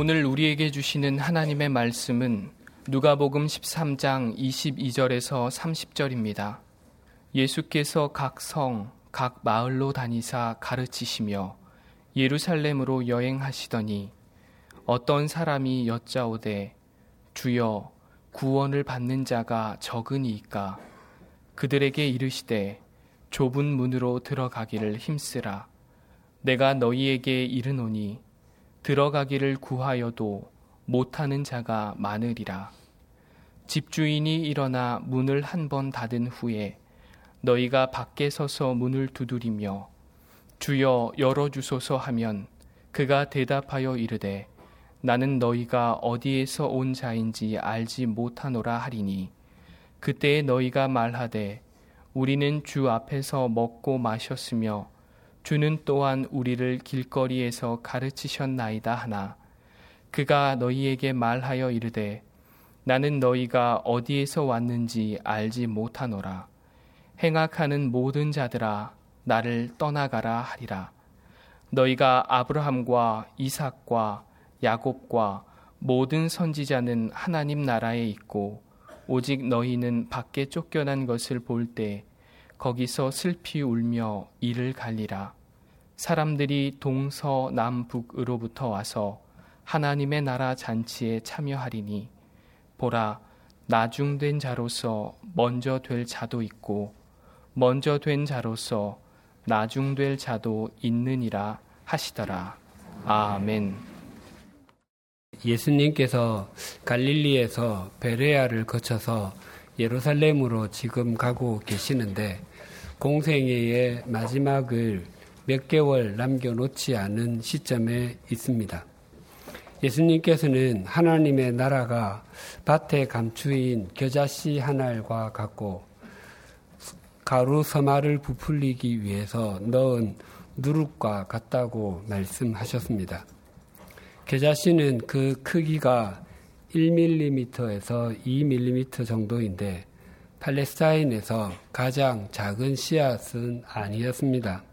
오늘 우리에게 주시는 하나님의 말씀은 누가복음 13장 22절에서 30절입니다. 예수께서 각 성, 각 마을로 다니사 가르치시며 예루살렘으로 여행하시더니 어떤 사람이 여짜오되 주여 구원을 받는 자가 적으니이까 그들에게 이르시되 좁은 문으로 들어가기를 힘쓰라 내가 너희에게 이르노니 들어가기를 구하여도 못하는 자가 많으리라. 집주인이 일어나 문을 한 번 닫은 후에 너희가 밖에 서서 문을 두드리며 주여 열어주소서 하면 그가 대답하여 이르되 나는 너희가 어디에서 온 자인지 알지 못하노라 하리니 그때에 너희가 말하되 우리는 주 앞에서 먹고 마셨으며 주는 또한 우리를 길거리에서 가르치셨나이다 하나. 그가 너희에게 말하여 이르되 나는 너희가 어디에서 왔는지 알지 못하노라. 행악하는 모든 자들아 나를 떠나가라 하리라. 너희가 아브라함과 이삭과 야곱과 모든 선지자는 하나님 나라에 있고 오직 너희는 밖에 쫓겨난 것을 볼 때 거기서 슬피 울며 이를 갈리라 사람들이 동서남북으로부터 와서 하나님의 나라 잔치에 참여하리니 보라 나중된 자로서 먼저 될 자도 있고 먼저 된 자로서 나중될 자도 있느니라 하시더라. 아멘. 예수님께서 갈릴리에서 베레아를 거쳐서 예루살렘으로 지금 가고 계시는데 공생애의 마지막을 몇 개월 남겨놓지 않은 시점에 있습니다. 예수님께서는 하나님의 나라가 밭에 감추인 겨자씨 한 알과 같고 가루 서마를 부풀리기 위해서 넣은 누룩과 같다고 말씀하셨습니다. 겨자씨는 그 크기가 1mm에서 2mm 정도인데 팔레스타인에서 가장 작은 씨앗은 아니었습니다.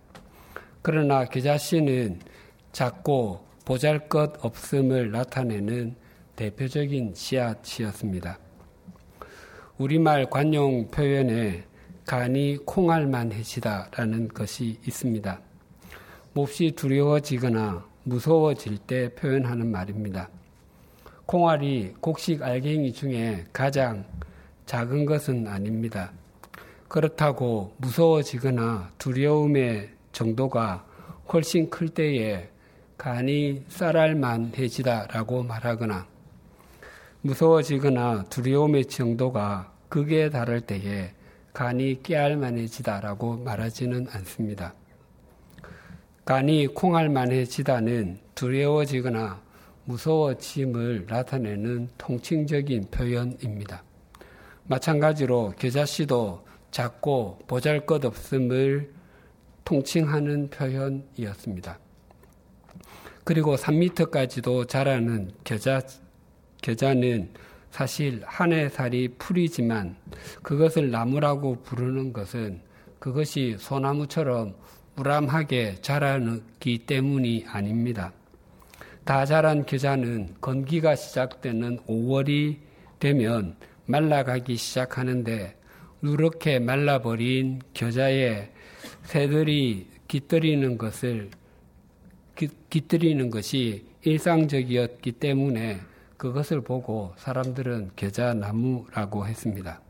그러나 겨자씨는 작고 보잘 것 없음을 나타내는 대표적인 씨앗이었습니다. 우리말 관용 표현에 간이 콩알만 해지다라는 것이 있습니다. 몹시 두려워지거나 무서워질 때 표현하는 말입니다. 콩알이 곡식 알갱이 중에 가장 작은 것은 아닙니다. 그렇다고 무서워지거나 두려움의 정도가 훨씬 클 때에 간이 쌀알만해지다라고 말하거나 무서워지거나 두려움의 정도가 극에 달할 때에 간이 깨알만해지다라고 말하지는 않습니다. 간이 콩알만해지다는 두려워지거나 무서워짐을 나타내는 통칭적인 표현입니다. 마찬가지로 겨자씨도 작고 보잘것없음을 통칭하는 표현이었습니다. 그리고 3미터까지도 자라는 겨자, 겨자는 사실 한 해 살이 풀이지만 그것을 나무라고 부르는 것은 그것이 소나무처럼 무람하게 자라기 때문이 아닙니다. 다 자란 겨자는 건기가 시작되는 5월이 되면 말라가기 시작하는데 누렇게 말라버린 겨자에 새들이 깃들이는 것을 깃들이는 것이 일상적이었기 때문에 그것을 보고 사람들은 계자나무라고 했습니다.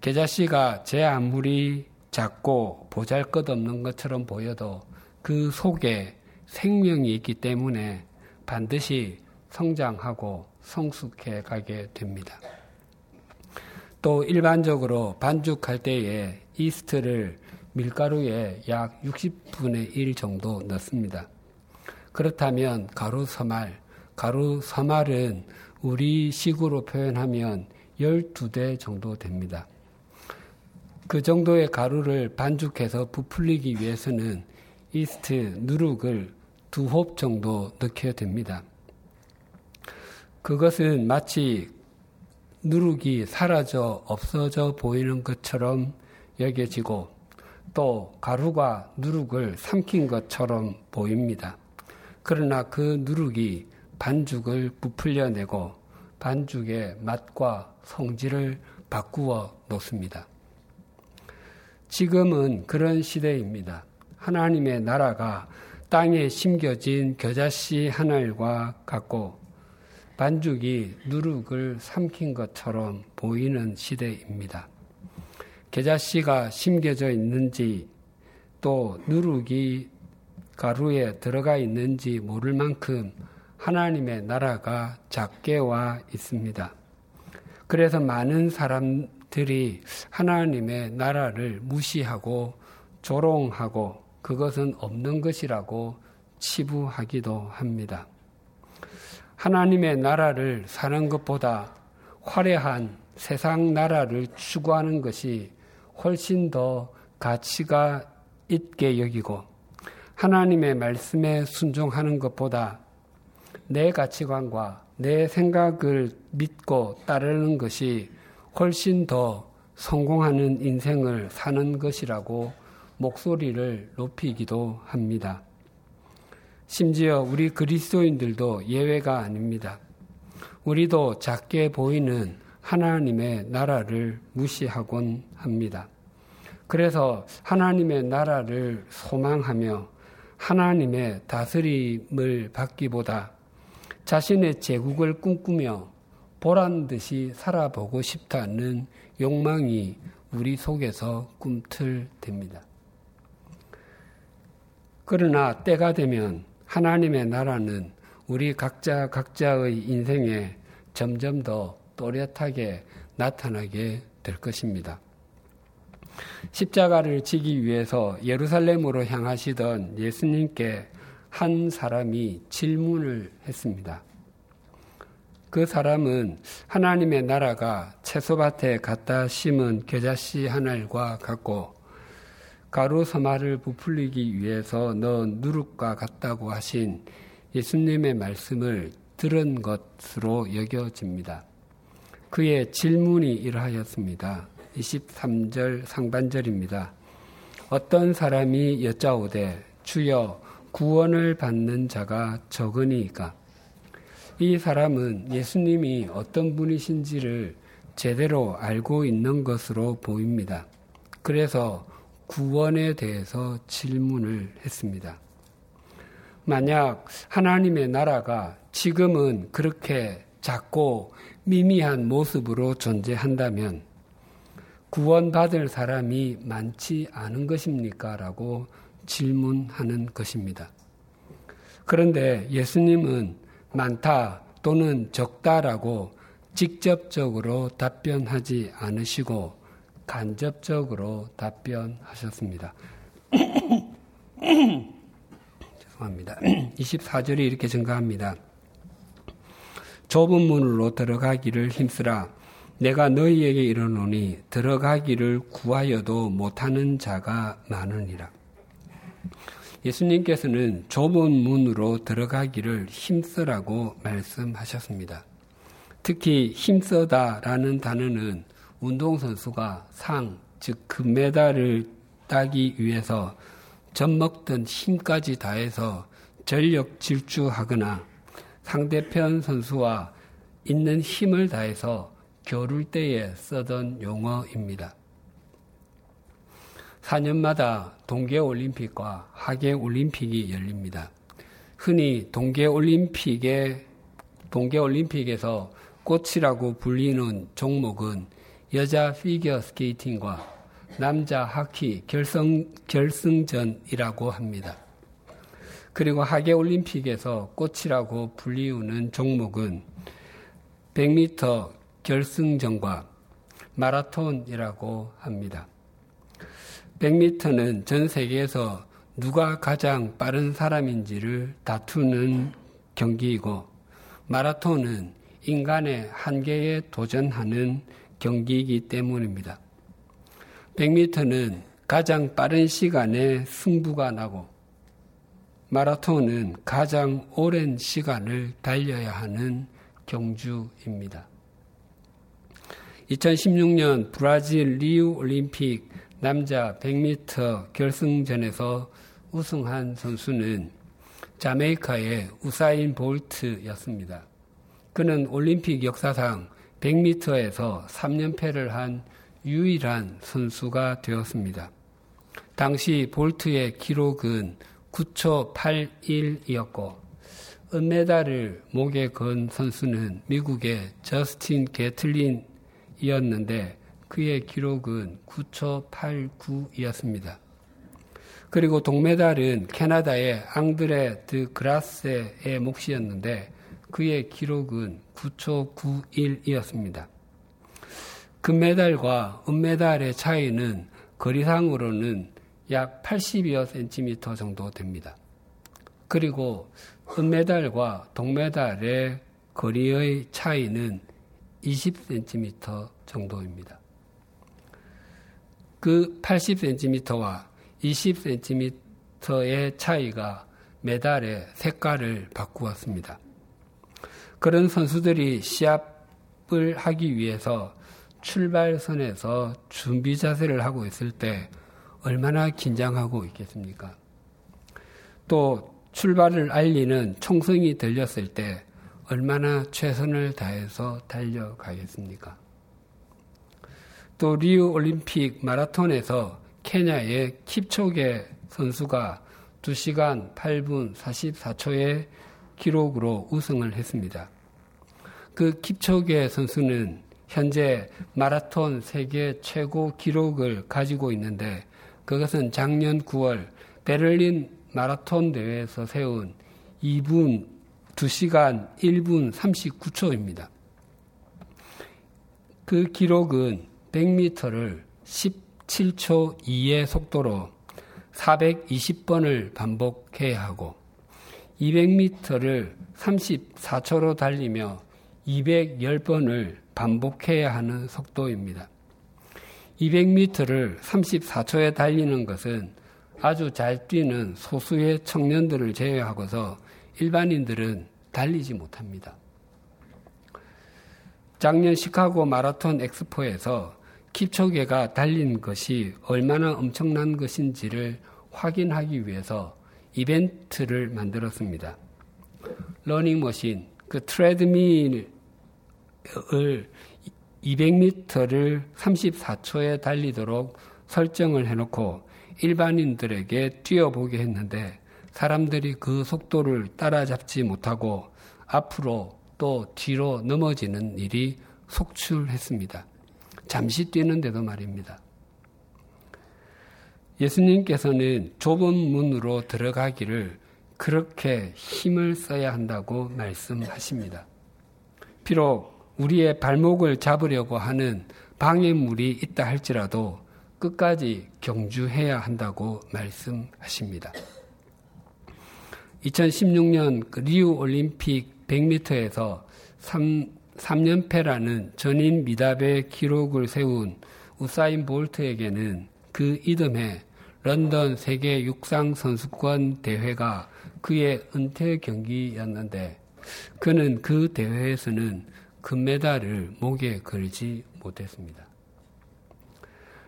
계자씨가 제 아무리 작고 보잘 것 없는 것처럼 보여도 그 속에 생명이 있기 때문에 반드시 성장하고 성숙해 가게 됩니다. 또 일반적으로 반죽할 때에 이스트를 밀가루에 약 60분의 1 정도 넣습니다. 그렇다면 가루 서말, 가루 서말은 우리 식으로 표현하면 12대 정도 됩니다. 그 정도의 가루를 반죽해서 부풀리기 위해서는 이스트 누룩을 두 홉 정도 넣게 됩니다. 그것은 마치 누룩이 사라져 없어져 보이는 것처럼 여겨지고 또 가루가 누룩을 삼킨 것처럼 보입니다. 그러나 그 누룩이 반죽을 부풀려 내고 반죽의 맛과 성질을 바꾸어 놓습니다. 지금은 그런 시대입니다. 하나님의 나라가 땅에 심겨진 겨자씨 하나과 같고 반죽이 누룩을 삼킨 것처럼 보이는 시대입니다. 겨자씨가 심겨져 있는지 또 누룩이 가루에 들어가 있는지 모를 만큼 하나님의 나라가 작게 와 있습니다. 그래서 많은 사람들이 하나님의 나라를 무시하고 조롱하고 그것은 없는 것이라고 치부하기도 합니다. 하나님의 나라를 사는 것보다 화려한 세상 나라를 추구하는 것이 훨씬 더 가치가 있게 여기고 하나님의 말씀에 순종하는 것보다 내 가치관과 내 생각을 믿고 따르는 것이 훨씬 더 성공하는 인생을 사는 것이라고 목소리를 높이기도 합니다. 심지어 우리 그리스도인들도 예외가 아닙니다. 우리도 작게 보이는 하나님의 나라를 무시하곤 합니다. 그래서 하나님의 나라를 소망하며 하나님의 다스림을 받기보다 자신의 제국을 꿈꾸며 보란 듯이 살아보고 싶다는 욕망이 우리 속에서 꿈틀댑니다. 그러나 때가 되면 하나님의 나라는 우리 각자 각자의 인생에 점점 더 또렷하게 나타나게 될 것입니다. 십자가를 지기 위해서 예루살렘으로 향하시던 예수님께 한 사람이 질문을 했습니다. 그 사람은 하나님의 나라가 채소밭에 갖다 심은 겨자씨 한 알과 같고 가루 서마를 부풀리기 위해서 넣은 누룩과 같다고 하신 예수님의 말씀을 들은 것으로 여겨집니다. 그의 질문이 이러하였습니다. 23절 상반절입니다. 어떤 사람이 여짜오되 주여 구원을 받는 자가 적으니까 이 사람은 예수님이 어떤 분이신지를 제대로 알고 있는 것으로 보입니다. 그래서 구원에 대해서 질문을 했습니다. 만약 하나님의 나라가 지금은 그렇게 작고 미미한 모습으로 존재한다면 구원받을 사람이 많지 않은 것입니까? 라고 질문하는 것입니다. 그런데 예수님은 많다 또는 적다라고 직접적으로 답변하지 않으시고 간접적으로 답변하셨습니다. 죄송합니다. 24절이 이렇게 증가합니다. 좁은 문으로 들어가기를 힘쓰라. 내가 너희에게 이르노니 들어가기를 구하여도 못하는 자가 많으니라. 예수님께서는 좁은 문으로 들어가기를 힘쓰라고 말씀하셨습니다. 특히 힘쓰다라는 단어는 운동선수가 상, 즉 금메달을 따기 위해서 젖먹던 힘까지 다해서 전력 질주하거나 상대편 선수와 있는 힘을 다해서 겨룰 때에 쓰던 용어입니다. 4년마다 동계올림픽과 하계올림픽이 열립니다. 흔히 동계올림픽에, 동계올림픽에서 꽃이라고 불리는 종목은 여자 피겨 스케이팅과 남자 하키 결승, 결승전이라고 합니다. 그리고 하계 올림픽에서 꽃이라고 불리우는 종목은 100m 결승전과 마라톤이라고 합니다. 100m는 전 세계에서 누가 가장 빠른 사람인지를 다투는 경기이고 마라톤은 인간의 한계에 도전하는 경기이기 때문입니다. 100m는 가장 빠른 시간에 승부가 나고 마라톤은 가장 오랜 시간을 달려야 하는 경주입니다. 2016년 브라질 리우 올림픽 남자 100m 결승전에서 우승한 선수는 자메이카의 우사인 볼트였습니다. 그는 올림픽 역사상 100m에서 3연패를 한 유일한 선수가 되었습니다. 당시 볼트의 기록은 9초 81이었고 은메달을 목에 건 선수는 미국의 저스틴 게틀린이었는데 그의 기록은 9초 89이었습니다. 그리고 동메달은 캐나다의 앙드레 드 그라세의 몫이었는데 그의 기록은 9초 91이었습니다. 금메달과 은메달의 차이는 거리상으로는 약 80여 센티미터 정도 됩니다. 그리고 은메달과 동메달의 거리의 차이는 20cm 정도입니다. 그 80cm와 20cm의 차이가 메달의 색깔을 바꾸었습니다. 그런 선수들이 시합을 하기 위해서 출발선에서 준비 자세를 하고 있을 때 얼마나 긴장하고 있겠습니까? 또 출발을 알리는 총성이 들렸을 때 얼마나 최선을 다해서 달려가겠습니까? 또 리우 올림픽 마라톤에서 케냐의 킵초게 선수가 2시간 8분 44초의 기록으로 우승을 했습니다. 그 킵초게 선수는 현재 마라톤 세계 최고 기록을 가지고 있는데 그것은 작년 9월 베를린 마라톤 대회에서 세운 2분 2시간 1분 39초입니다. 그 기록은 100m를 17초 2의 속도로 420번을 반복해야 하고 200m를 34초로 달리며 210번을 반복해야 하는 속도입니다. 200m를 34초에 달리는 것은 아주 잘 뛰는 소수의 청년들을 제외하고서 일반인들은 달리지 못합니다. 작년 시카고 마라톤 엑스포에서 킵초계가 달린 것이 얼마나 엄청난 것인지를 확인하기 위해서 이벤트를 만들었습니다. 러닝머신, 그 트레드밀을 200m를 34초에 달리도록 설정을 해놓고 일반인들에게 뛰어보게 했는데 사람들이 그 속도를 따라잡지 못하고 앞으로 또 뒤로 넘어지는 일이 속출했습니다. 잠시 뛰는데도 말입니다. 예수님께서는 좁은 문으로 들어가기를 그렇게 힘을 써야 한다고 말씀하십니다. 비록 우리의 발목을 잡으려고 하는 방해물이 있다 할지라도 끝까지 경주해야 한다고 말씀하십니다. 2016년 그 리우 올림픽 100m에서 3, 3연패라는 전인 미답의 기록을 세운 우사인 볼트에게는 그 이듬해 런던 세계 육상 선수권 대회가 그의 은퇴 경기였는데 그는 그 대회에서는 금메달을 목에 걸지 못했습니다.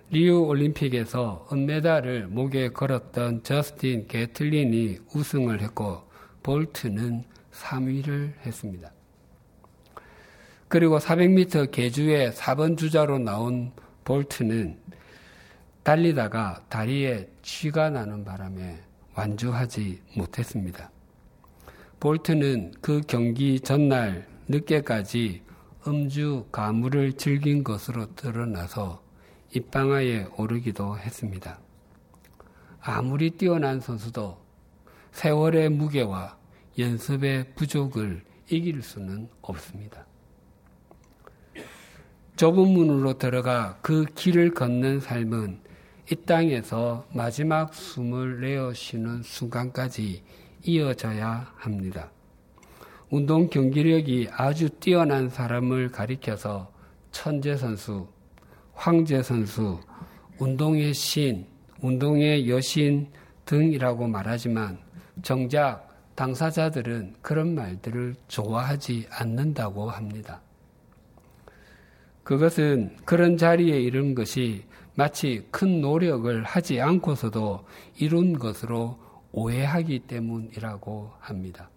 리우 올림픽에서 은메달을 목에 걸었던 저스틴 게틀린이 우승을 했고 볼트는 3위를 했습니다. 그리고 400m 계주의 4번 주자로 나온 볼트는 달리다가 다리에 쥐가 나는 바람에 완주하지 못했습니다. 볼트는 그 경기 전날 늦게까지 음주 가물을 즐긴 것으로 드러나서 입방아에 오르기도 했습니다. 아무리 뛰어난 선수도 세월의 무게와 연습의 부족을 이길 수는 없습니다. 좁은 문으로 들어가 그 길을 걷는 삶은 이 땅에서 마지막 숨을 내어 쉬는 순간까지 이어져야 합니다. 운동 경기력이 아주 뛰어난 사람을 가리켜서 천재 선수, 황제 선수, 운동의 신, 운동의 여신 등이라고 말하지만 정작 당사자들은 그런 말들을 좋아하지 않는다고 합니다. 그것은 그런 자리에 이른 것이 마치 큰 노력을 하지 않고서도 이룬 것으로 오해하기 때문이라고 합니다.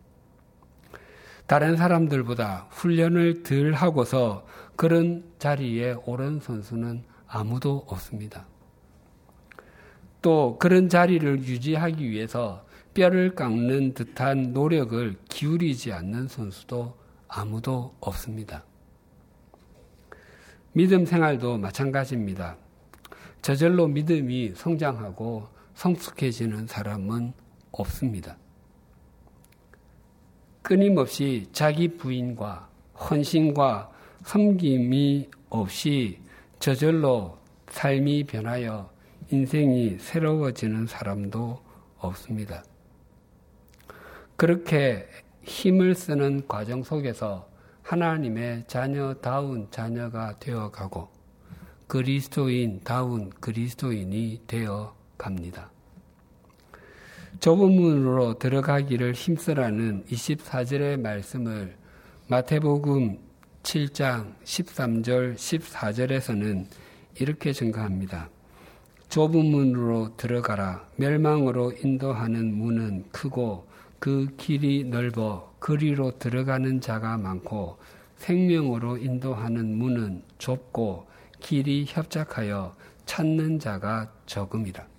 다른 사람들보다 훈련을 덜 하고서 그런 자리에 오른 선수는 아무도 없습니다. 또 그런 자리를 유지하기 위해서 뼈를 깎는 듯한 노력을 기울이지 않는 선수도 아무도 없습니다. 믿음 생활도 마찬가지입니다. 저절로 믿음이 성장하고 성숙해지는 사람은 없습니다. 끊임없이 자기 부인과 헌신과 섬김이 없이 저절로 삶이 변하여 인생이 새로워지는 사람도 없습니다. 그렇게 힘을 쓰는 과정 속에서 하나님의 자녀다운 자녀가 되어 가고 그리스도인다운 그리스도인이 되어 갑니다. 좁은 문으로 들어가기를 힘쓰라는 24절의 말씀을 마태복음 7장 13절 14절에서는 이렇게 증가합니다. 좁은 문으로 들어가라. 멸망으로 인도하는 문은 크고 그 길이 넓어 그리로 들어가는 자가 많고 생명으로 인도하는 문은 좁고 길이 협착하여 찾는 자가 적음이라.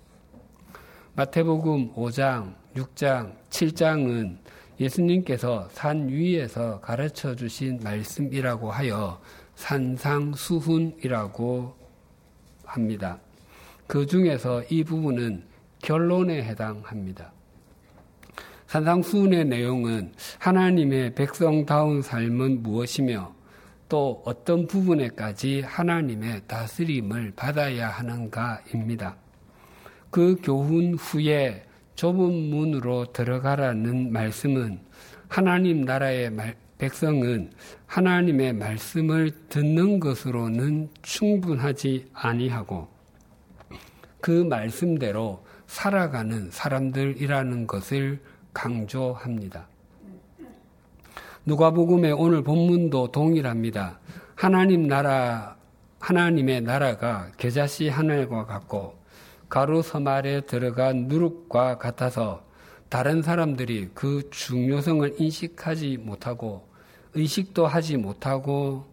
마태복음 5장, 6장, 7장은 예수님께서 산 위에서 가르쳐 주신 말씀이라고 하여 산상수훈이라고 합니다. 그 중에서 이 부분은 결론에 해당합니다. 산상수훈의 내용은 하나님의 백성다운 삶은 무엇이며 또 어떤 부분에까지 하나님의 다스림을 받아야 하는가입니다. 그 교훈 후에 좁은 문으로 들어가라는 말씀은 하나님 나라의 백성은 하나님의 말씀을 듣는 것으로는 충분하지 아니하고 그 말씀대로 살아가는 사람들이라는 것을 강조합니다. 누가복음의 오늘 본문도 동일합니다. 하나님 나라 하나님의 나라가 겨자씨 하늘과 같고 가루 섬알에 들어간 누룩과 같아서 다른 사람들이 그 중요성을 인식하지 못하고 의식도 하지 못하고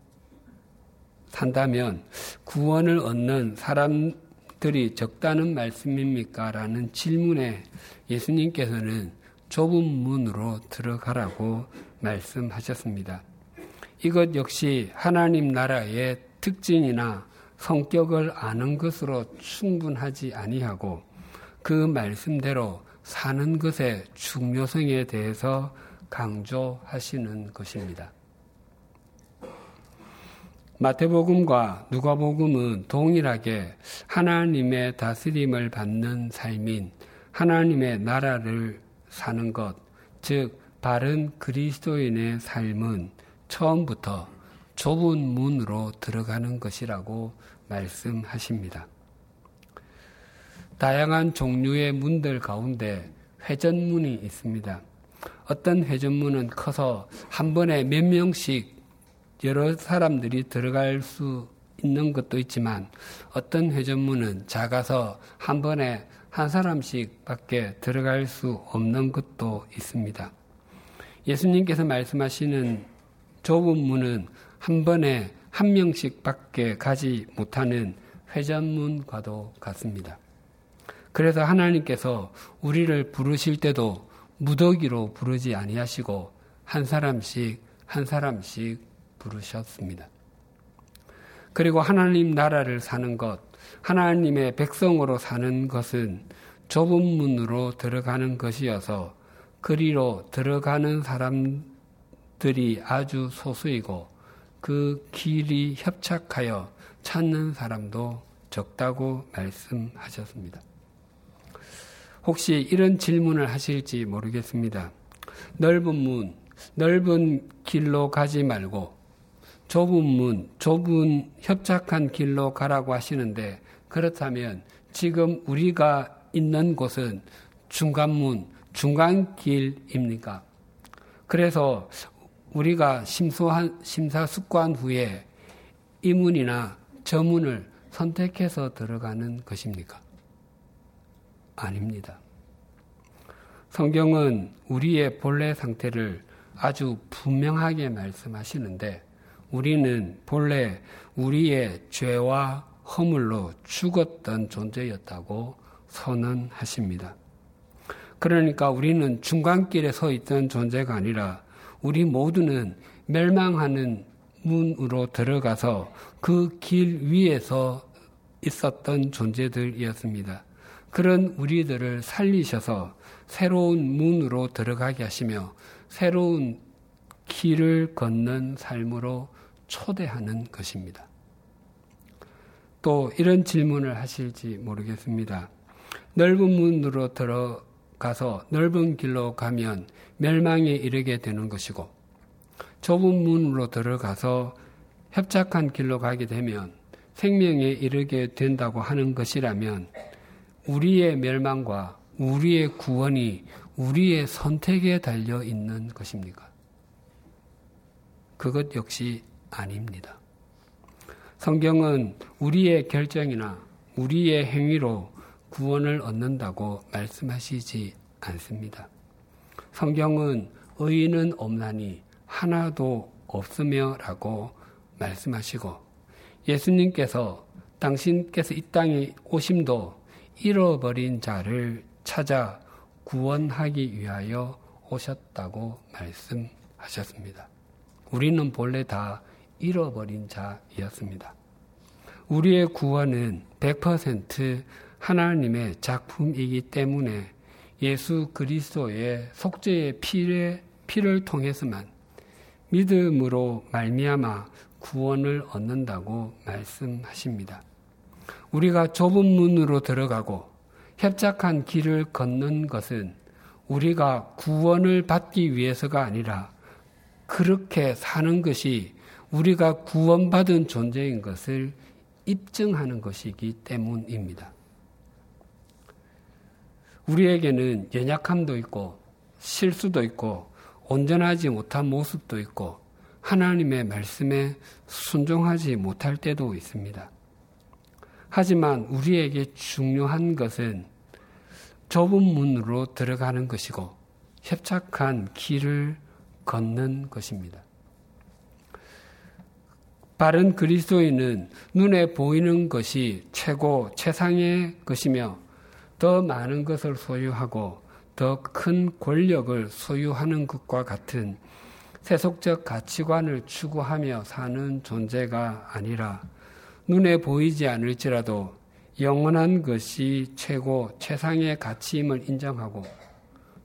산다면 구원을 얻는 사람들이 적다는 말씀입니까? 라는 질문에 예수님께서는 좁은 문으로 들어가라고 말씀하셨습니다. 이것 역시 하나님 나라의 특징이나 성격을 아는 것으로 충분하지 아니하고 그 말씀대로 사는 것의 중요성에 대해서 강조하시는 것입니다. 마태복음과 누가복음은 동일하게 하나님의 다스림을 받는 삶인 하나님의 나라를 사는 것, 즉, 바른 그리스도인의 삶은 처음부터 좁은 문으로 들어가는 것이라고 말씀하십니다. 다양한 종류의 문들 가운데 회전문이 있습니다. 어떤 회전문은 커서 한 번에 몇 명씩 여러 사람들이 들어갈 수 있는 것도 있지만 어떤 회전문은 작아서 한 번에 한 사람씩 밖에 들어갈 수 없는 것도 있습니다. 예수님께서 말씀하시는 좁은 문은 한 번에 한 명씩 밖에 가지 못하는 회전문과도 같습니다. 그래서 하나님께서 우리를 부르실 때도 무더기로 부르지 아니하시고 한 사람씩 한 사람씩 부르셨습니다. 그리고 하나님 나라를 사는 것, 하나님의 백성으로 사는 것은 좁은 문으로 들어가는 것이어서 그리로 들어가는 사람들이 아주 소수이고 그 길이 협착하여 찾는 사람도 적다고 말씀하셨습니다. 혹시 이런 질문을 하실지 모르겠습니다. 넓은 문, 넓은 길로 가지 말고 좁은 문, 좁은 협착한 길로 가라고 하시는데 그렇다면 지금 우리가 있는 곳은 중간문, 중간길입니까? 그래서 우리가 심소한, 심사숙고한 후에 이 문이나 저 문을 선택해서 들어가는 것입니까? 아닙니다. 성경은 우리의 본래 상태를 아주 분명하게 말씀하시는데 우리는 본래 우리의 죄와 허물로 죽었던 존재였다고 선언하십니다. 그러니까 우리는 중간길에 서 있던 존재가 아니라 우리 모두는 멸망하는 문으로 들어가서 그 길 위에서 있었던 존재들이었습니다. 그런 우리들을 살리셔서 새로운 문으로 들어가게 하시며 새로운 길을 걷는 삶으로 초대하는 것입니다. 또 이런 질문을 하실지 모르겠습니다. 넓은 문으로 들어 가서 넓은 길로 가면 멸망에 이르게 되는 것이고 좁은 문으로 들어가서 협착한 길로 가게 되면 생명에 이르게 된다고 하는 것이라면 우리의 멸망과 우리의 구원이 우리의 선택에 달려 있는 것입니까? 그것 역시 아닙니다. 성경은 우리의 결정이나 우리의 행위로 구원을 얻는다고 말씀하시지 않습니다. 성경은 의인은 없나니 하나도 없으며 라고 말씀하시고 예수님께서 당신께서 이 땅에 오심도 잃어버린 자를 찾아 구원하기 위하여 오셨다고 말씀하셨습니다. 우리는 본래 다 잃어버린 자이었습니다. 우리의 구원은 100% 하나님의 작품이기 때문에 예수 그리스도의 속죄의 피를, 피를 통해서만 믿음으로 말미암아 구원을 얻는다고 말씀하십니다. 우리가 좁은 문으로 들어가고 협착한 길을 걷는 것은 우리가 구원을 받기 위해서가 아니라 그렇게 사는 것이 우리가 구원받은 존재인 것을 입증하는 것이기 때문입니다. 우리에게는 연약함도 있고 실수도 있고 온전하지 못한 모습도 있고 하나님의 말씀에 순종하지 못할 때도 있습니다. 하지만 우리에게 중요한 것은 좁은 문으로 들어가는 것이고 협착한 길을 걷는 것입니다. 바른 그리스도인은 눈에 보이는 것이 최고 최상의 것이며 더 많은 것을 소유하고 더 큰 권력을 소유하는 것과 같은 세속적 가치관을 추구하며 사는 존재가 아니라 눈에 보이지 않을지라도 영원한 것이 최고 최상의 가치임을 인정하고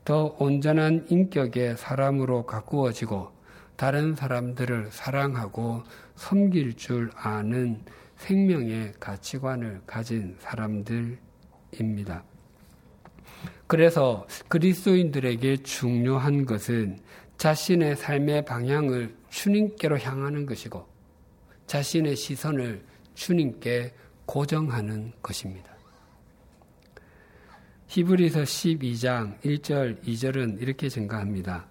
더 온전한 인격의 사람으로 가꾸어지고 다른 사람들을 사랑하고 섬길 줄 아는 생명의 가치관을 가진 사람들입니다. 그래서 그리스도인들에게 중요한 것은 자신의 삶의 방향을 주님께로 향하는 것이고 자신의 시선을 주님께 고정하는 것입니다. 히브리서 12장 1절, 2절은 이렇게 증가합니다.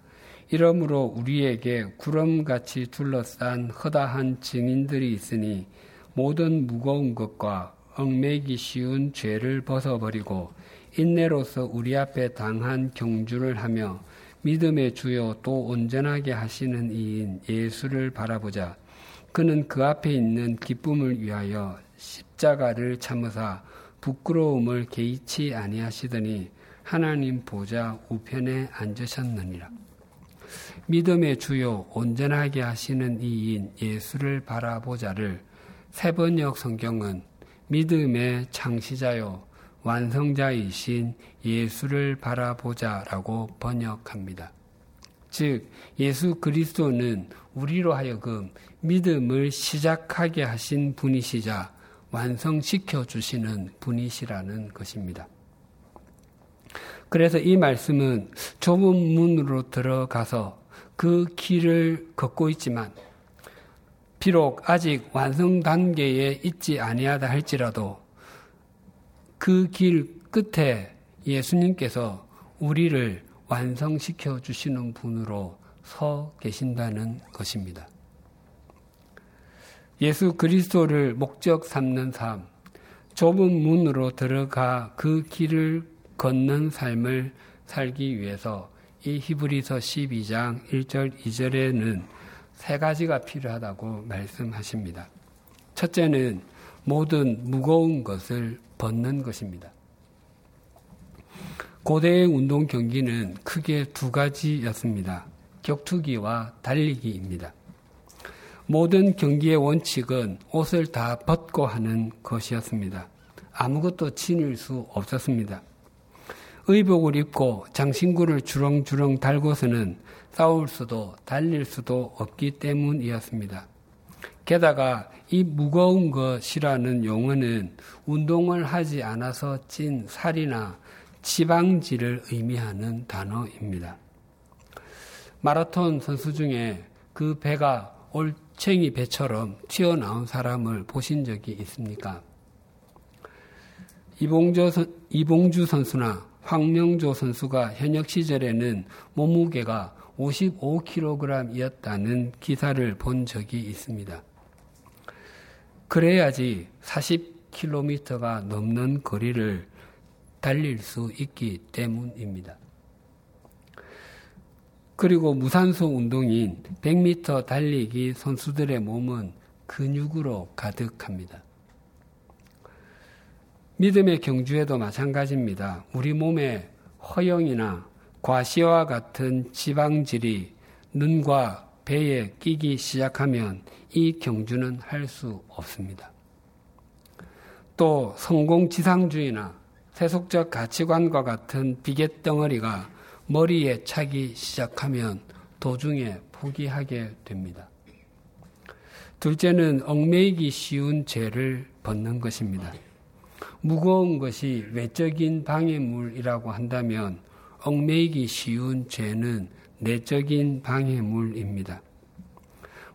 이러므로 우리에게 구름같이 둘러싼 허다한 증인들이 있으니 모든 무거운 것과 얽매기 쉬운 죄를 벗어버리고 인내로서 우리 앞에 당한 경주를 하며 믿음의 주요 또 온전하게 하시는 이인 예수를 바라보자. 그는 그 앞에 있는 기쁨을 위하여 십자가를 참으사 부끄러움을 개의치 아니하시더니 하나님 보좌 우편에 앉으셨느니라. 믿음의 주요 온전하게 하시는 이인 예수를 바라보자를 세번역 성경은 믿음의 창시자요 완성자이신 예수를 바라보자라고 번역합니다. 즉 예수 그리스도는 우리로 하여금 믿음을 시작하게 하신 분이시자 완성시켜 주시는 분이시라는 것입니다. 그래서 이 말씀은 좁은 문으로 들어가서 그 길을 걷고 있지만 비록 아직 완성 단계에 있지 아니하다 할지라도 그 길 끝에 예수님께서 우리를 완성시켜 주시는 분으로 서 계신다는 것입니다. 예수 그리스도를 목적 삼는 삶, 좁은 문으로 들어가 그 길을 걷는 삶을 살기 위해서 이 히브리서 12장 1절 2절에는 세 가지가 필요하다고 말씀하십니다. 첫째는 모든 무거운 것을 벗는 것입니다. 고대의 운동 경기는 크게 두 가지였습니다. 격투기와 달리기입니다. 모든 경기의 원칙은 옷을 다 벗고 하는 것이었습니다. 아무것도 지닐 수 없었습니다. 의복을 입고 장신구를 주렁주렁 달고서는 싸울 수도 달릴 수도 없기 때문이었습니다. 게다가 이 무거운 것이라는 용어는 운동을 하지 않아서 찐 살이나 지방지를 의미하는 단어입니다. 마라톤 선수 중에 그 배가 올챙이 배처럼 튀어나온 사람을 보신 적이 있습니까? 이봉주 선수나 황명조 선수가 현역 시절에는 몸무게가 55kg이었다는 기사를 본 적이 있습니다. 그래야지 40km가 넘는 거리를 달릴 수 있기 때문입니다. 그리고 무산소 운동인 100m 달리기 선수들의 몸은 근육으로 가득합니다. 믿음의 경주에도 마찬가지입니다. 우리 몸에 허영이나 과시와 같은 지방질이 눈과 배에 끼기 시작하면 이 경주는 할 수 없습니다. 또 성공지상주의나 세속적 가치관과 같은 비계 덩어리가 머리에 차기 시작하면 도중에 포기하게 됩니다. 둘째는 얽매이기 쉬운 죄를 벗는 것입니다. 무거운 것이 외적인 방해물이라고 한다면 얽매이기 쉬운 죄는 내적인 방해물입니다.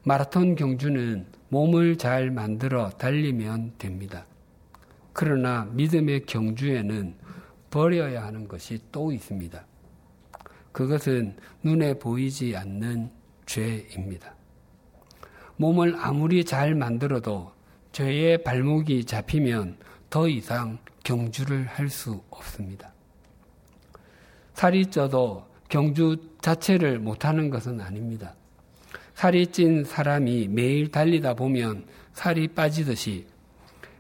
마라톤 경주는 몸을 잘 만들어 달리면 됩니다. 그러나 믿음의 경주에는 버려야 하는 것이 또 있습니다. 그것은 눈에 보이지 않는 죄입니다. 몸을 아무리 잘 만들어도 죄의 발목이 잡히면 더 이상 경주를 할 수 없습니다. 살이 쪄도 경주 자체를 못하는 것은 아닙니다. 살이 찐 사람이 매일 달리다 보면 살이 빠지듯이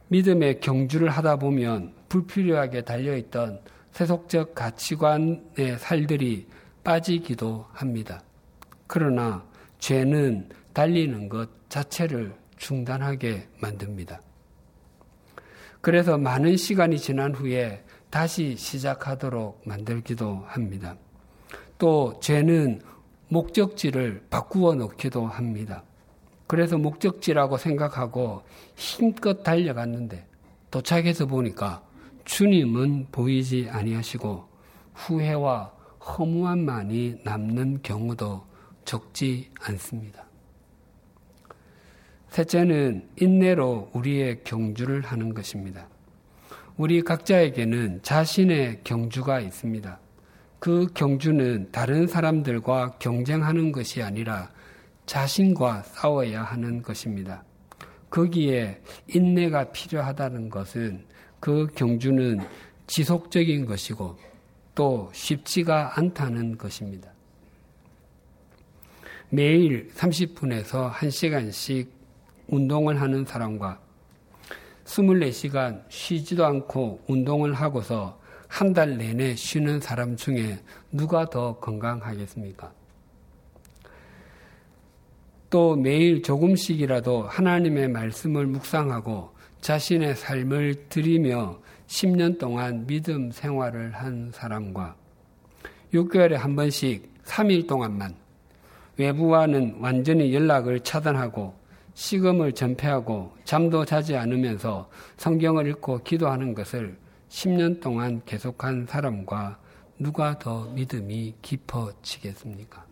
믿음의 경주를 하다 보면 불필요하게 달려있던 세속적 가치관의 살들이 빠지기도 합니다. 그러나 죄는 달리는 것 자체를 중단하게 만듭니다. 그래서 많은 시간이 지난 후에 다시 시작하도록 만들기도 합니다. 또 죄는 목적지를 바꾸어 놓기도 합니다. 그래서 목적지라고 생각하고 힘껏 달려갔는데 도착해서 보니까 주님은 보이지 아니하시고 후회와 허무함만이 남는 경우도 적지 않습니다. 셋째는 인내로 우리의 경주를 하는 것입니다. 우리 각자에게는 자신의 경주가 있습니다. 그 경주는 다른 사람들과 경쟁하는 것이 아니라 자신과 싸워야 하는 것입니다. 거기에 인내가 필요하다는 것은 그 경주는 지속적인 것이고 또 쉽지가 않다는 것입니다. 매일 30분에서 1시간씩 운동을 하는 사람과 24시간 쉬지도 않고 운동을 하고서 한 달 내내 쉬는 사람 중에 누가 더 건강하겠습니까? 또 매일 조금씩이라도 하나님의 말씀을 묵상하고 자신의 삶을 드리며 10년 동안 믿음 생활을 한 사람과 6개월에 한 번씩 3일 동안만 외부와는 완전히 연락을 차단하고 식음을 전폐하고 잠도 자지 않으면서 성경을 읽고 기도하는 것을 10년 동안 계속한 사람과 누가 더 믿음이 깊어지겠습니까?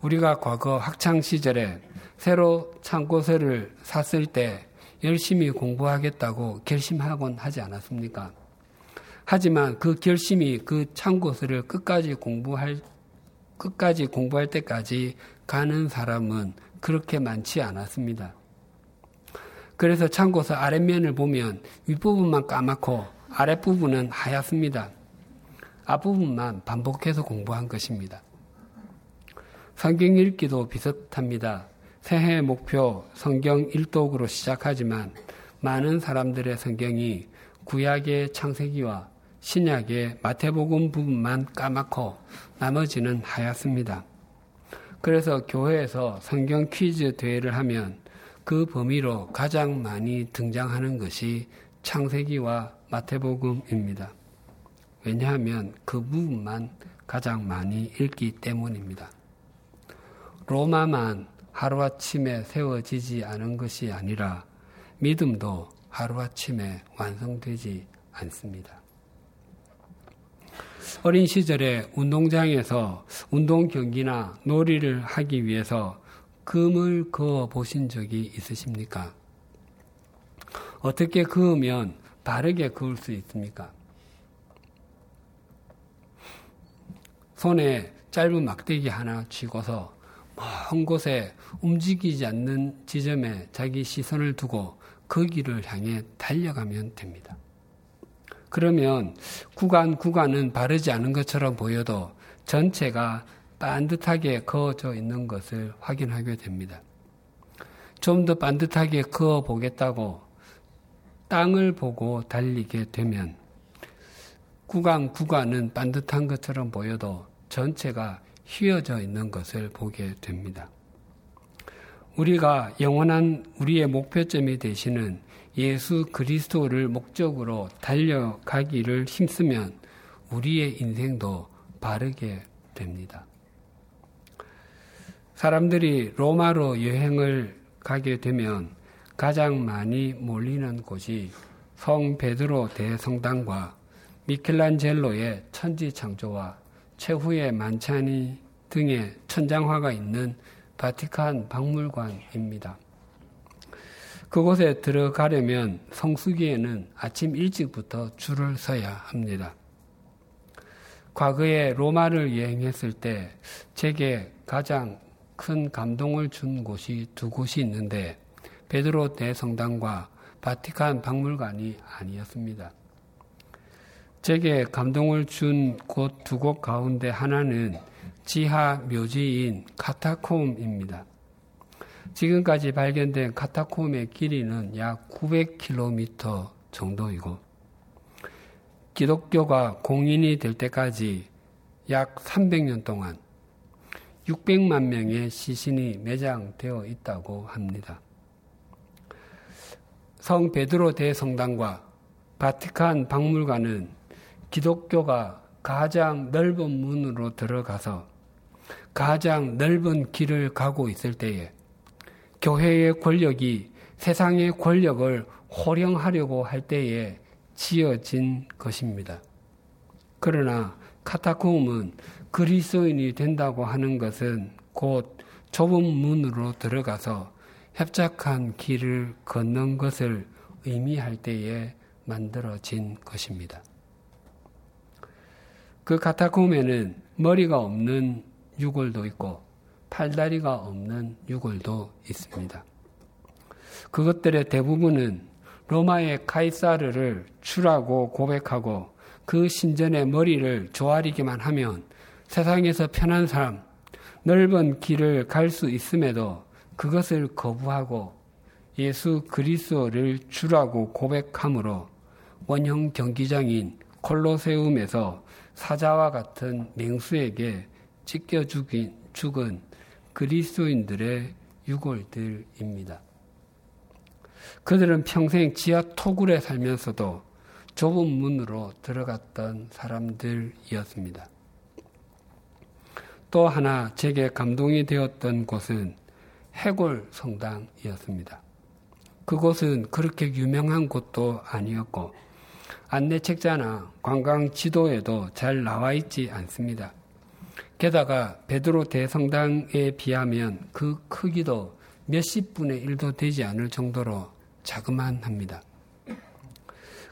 우리가 과거 학창 시절에 새로 창고서를 샀을 때 열심히 공부하겠다고 결심하곤 하지 않았습니까? 하지만 그 결심이 그 참고서를 끝까지 공부할 끝까지 공부할 때까지 가는 사람은 그렇게 많지 않았습니다. 그래서 참고서 아랫면을 보면 윗부분만 까맣고 아랫부분은 하얗습니다. 앞부분만 반복해서 공부한 것입니다. 성경 읽기도 비슷합니다. 새해 목표 성경 일독으로 시작하지만 많은 사람들의 성경이 구약의 창세기와 신약의 마태복음 부분만 까맣고 나머지는 하얗습니다. 그래서 교회에서 성경 퀴즈 대회를 하면 그 범위로 가장 많이 등장하는 것이 창세기와 마태복음입니다. 왜냐하면 그 부분만 가장 많이 읽기 때문입니다. 로마만 하루아침에 세워지지 않은 것이 아니라 믿음도 하루아침에 완성되지 않습니다. 어린 시절에 운동장에서 운동 경기나 놀이를 하기 위해서 금을 그어 보신 적이 있으십니까? 어떻게 그으면 바르게 그을 수 있습니까? 손에 짧은 막대기 하나 쥐고서 먼 곳에 움직이지 않는 지점에 자기 시선을 두고 그 길을 향해 달려가면 됩니다. 그러면 구간 구간은 바르지 않은 것처럼 보여도 전체가 반듯하게 그어져 있는 것을 확인하게 됩니다. 좀 더 반듯하게 그어 보겠다고 땅을 보고 달리게 되면 구간 구간은 반듯한 것처럼 보여도 전체가 휘어져 있는 것을 보게 됩니다. 우리가 영원한 우리의 목표점이 되시는 예수 그리스도를 목적으로 달려가기를 힘쓰면 우리의 인생도 바르게 됩니다. 사람들이 로마로 여행을 가게 되면 가장 많이 몰리는 곳이 성 베드로 대성당과 미켈란젤로의 천지 창조와 최후의 만찬이 등의 천장화가 있는 바티칸 박물관입니다. 그곳에 들어가려면 성수기에는 아침 일찍부터 줄을 서야 합니다. 과거에 로마를 여행했을 때 제게 가장 큰 감동을 준 곳이 두 곳이 있는데 베드로 대성당과 바티칸 박물관이 아니었습니다. 제게 감동을 준 곳 두곳 가운데 하나는 지하 묘지인 카타콤입니다. 지금까지 발견된 카타콤의 길이는 약 900km 정도이고 기독교가 공인이 될 때까지 약 300년 동안 600만 명의 시신이 매장되어 있다고 합니다. 성 베드로 대성당과 바티칸 박물관은 기독교가 가장 넓은 문으로 들어가서 가장 넓은 길을 가고 있을 때에 교회의 권력이 세상의 권력을 호령하려고 할 때에 지어진 것입니다. 그러나 카타콤은 그리스도인이 된다고 하는 것은 곧 좁은 문으로 들어가서 협착한 길을 걷는 것을 의미할 때에 만들어진 것입니다. 그 카타콤에는 머리가 없는 유골도 있고 팔다리가 없는 유골도 있습니다. 그것들의 대부분은 로마의 카이사르를 추라고 고백하고 그 신전의 머리를 조아리기만 하면 세상에서 편한 사람, 넓은 길을 갈 수 있음에도 그것을 거부하고 예수 그리스도를 주라고 고백함으로 원형 경기장인 콜로세움에서 사자와 같은 맹수에게 찢겨 죽인, 죽은 그리스도인들의 유골들입니다. 그들은 평생 지하 토굴에 살면서도 좁은 문으로 들어갔던 사람들이었습니다. 또 하나 제게 감동이 되었던 곳은 해골 성당이었습니다. 그곳은 그렇게 유명한 곳도 아니었고 안내 책자나 관광 지도에도 잘 나와 있지 않습니다. 게다가 베드로 대성당에 비하면 그 크기도 몇십 분의 일도 되지 않을 정도로 자그만합니다.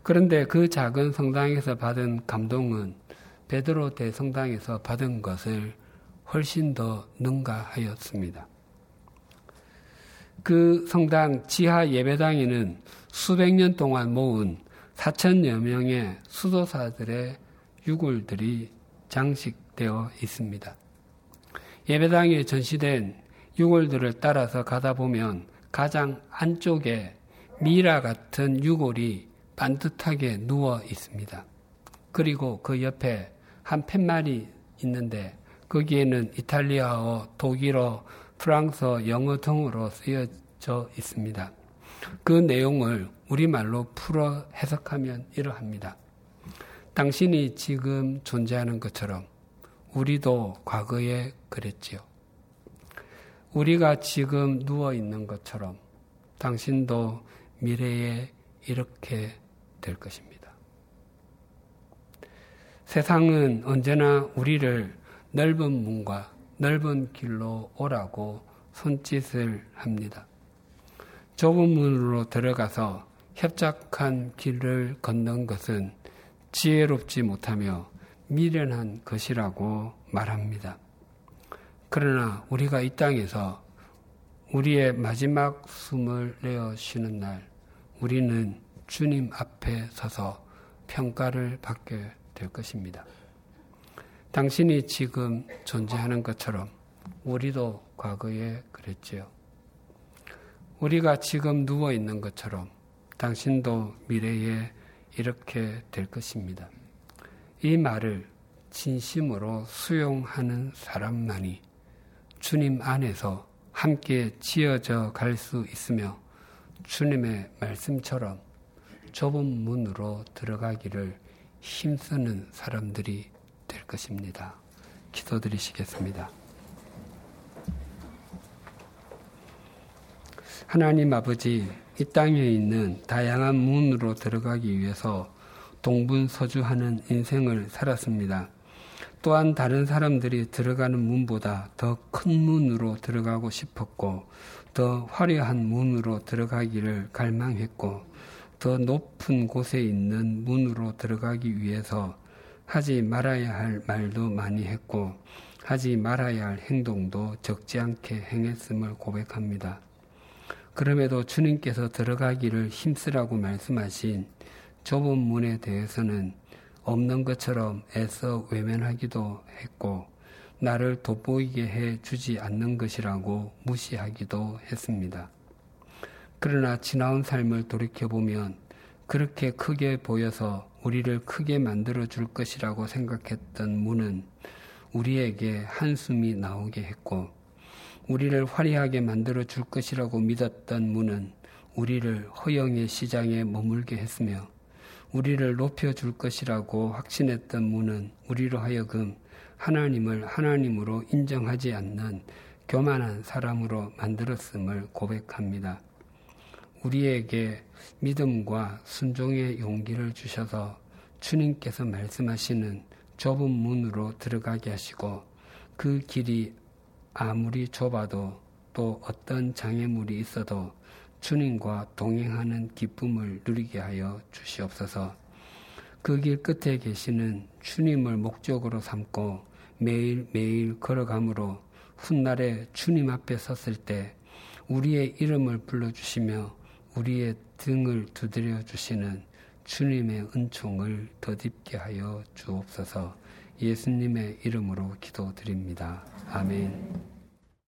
그런데 그 작은 성당에서 받은 감동은 베드로 대성당에서 받은 것을 훨씬 더 능가하였습니다. 그 성당 지하 예배당에는 수백 년 동안 모은 4천여 명의 수도사들의 유골들이 장식 되어 있습니다. 예배당에 전시된 유골들을 따라서 가다 보면 가장 안쪽에 미라 같은 유골이 반듯하게 누워 있습니다. 그리고 그 옆에 한 팻말이 있는데 거기에는 이탈리아어, 독일어, 프랑스어, 영어 등으로 쓰여져 있습니다. 그 내용을 우리말로 풀어 해석하면 이러합니다. 당신이 지금 존재하는 것처럼 우리도 과거에 그랬지요. 우리가 지금 누워 있는 것처럼 당신도 미래에 이렇게 될 것입니다. 세상은 언제나 우리를 넓은 문과 넓은 길로 오라고 손짓을 합니다. 좁은 문으로 들어가서 협착한 길을 걷는 것은 지혜롭지 못하며 미련한 것이라고 말합니다. 그러나 우리가 이 땅에서 우리의 마지막 숨을 내어 쉬는 날, 우리는 주님 앞에 서서 평가를 받게 될 것입니다. 당신이 지금 존재하는 것처럼 우리도 과거에 그랬지요. 우리가 지금 누워 있는 것처럼 당신도 미래에 이렇게 될 것입니다. 이 말을 진심으로 수용하는 사람만이 주님 안에서 함께 지어져 갈 수 있으며 주님의 말씀처럼 좁은 문으로 들어가기를 힘쓰는 사람들이 될 것입니다. 기도드리시겠습니다. 하나님 아버지, 이 땅에 있는 다양한 문으로 들어가기 위해서 동분서주하는 인생을 살았습니다. 또한 다른 사람들이 들어가는 문보다 더 큰 문으로 들어가고 싶었고, 더 화려한 문으로 들어가기를 갈망했고, 더 높은 곳에 있는 문으로 들어가기 위해서 하지 말아야 할 말도 많이 했고, 하지 말아야 할 행동도 적지 않게 행했음을 고백합니다. 그럼에도 주님께서 들어가기를 힘쓰라고 말씀하신 좁은 문에 대해서는 없는 것처럼 애써 외면하기도 했고 나를 돋보이게 해 주지 않는 것이라고 무시하기도 했습니다. 그러나 지나온 삶을 돌이켜보면 그렇게 크게 보여서 우리를 크게 만들어 줄 것이라고 생각했던 문은 우리에게 한숨이 나오게 했고 우리를 화려하게 만들어 줄 것이라고 믿었던 문은 우리를 허영의 시장에 머물게 했으며 우리를 높여 줄 것이라고 확신했던 문은 우리로 하여금 하나님을 하나님으로 인정하지 않는 교만한 사람으로 만들었음을 고백합니다. 우리에게 믿음과 순종의 용기를 주셔서 주님께서 말씀하시는 좁은 문으로 들어가게 하시고 그 길이 아무리 좁아도 또 어떤 장애물이 있어도 주님과 동행하는 기쁨을 누리게 하여 주시옵소서. 그 길 끝에 계시는 주님을 목적으로 삼고 매일매일 걸어감으로 훗날에 주님 앞에 섰을 때 우리의 이름을 불러주시며 우리의 등을 두드려 주시는 주님의 은총을 더딥게 하여 주옵소서 예수님의 이름으로 기도드립니다. 아멘.